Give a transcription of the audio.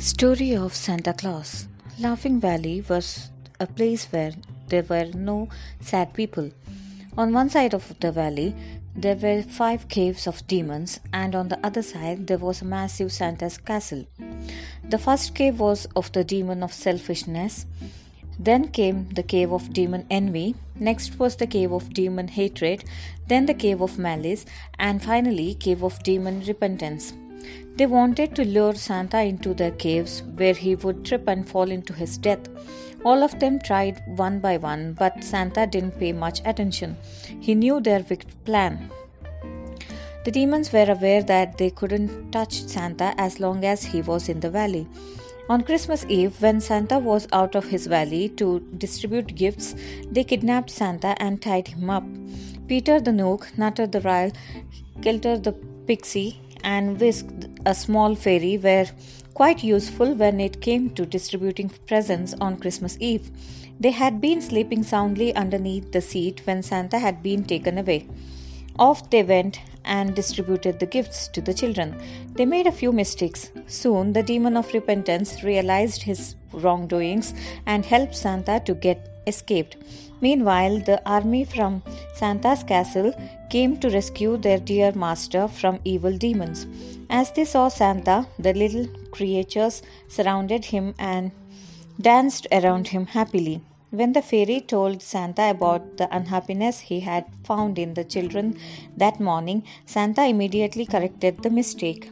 Story of Santa Claus Laughing Valley was a place where there were no sad people. On one side of the valley, there were five caves of demons, and on the other side, there was a massive Santa's castle. The first cave was of the demon of selfishness. Then came the cave of demon envy. Next was the cave of demon hatred. Then the cave of malice. And finally, cave of demon repentance. They wanted to lure Santa into their caves where he would trip and fall into his death. All of them tried one by one, but Santa didn't pay much attention. He knew their plan. The demons were aware that they couldn't touch Santa as long as he was in the valley. On Christmas Eve, when Santa was out of his valley to distribute gifts, they kidnapped Santa and tied him up. Peter the Knook, Nuter the Ryl, Kilter the Pixie, and Wisk a small fairy were quite useful when it came to distributing presents on Christmas Eve. They had been sleeping soundly underneath the seat when Santa had been taken away. Off they went and distributed the gifts to the children. They made a few mistakes. Soon the demon of repentance realized his wrongdoings and helped Santa to get escaped. Meanwhile, the army from Santa's castle came to rescue their dear master from evil demons. As they saw Santa, the little creatures surrounded him and danced around him happily. When the fairy told Santa about the unhappiness he had found in the children that morning, Santa immediately corrected the mistake.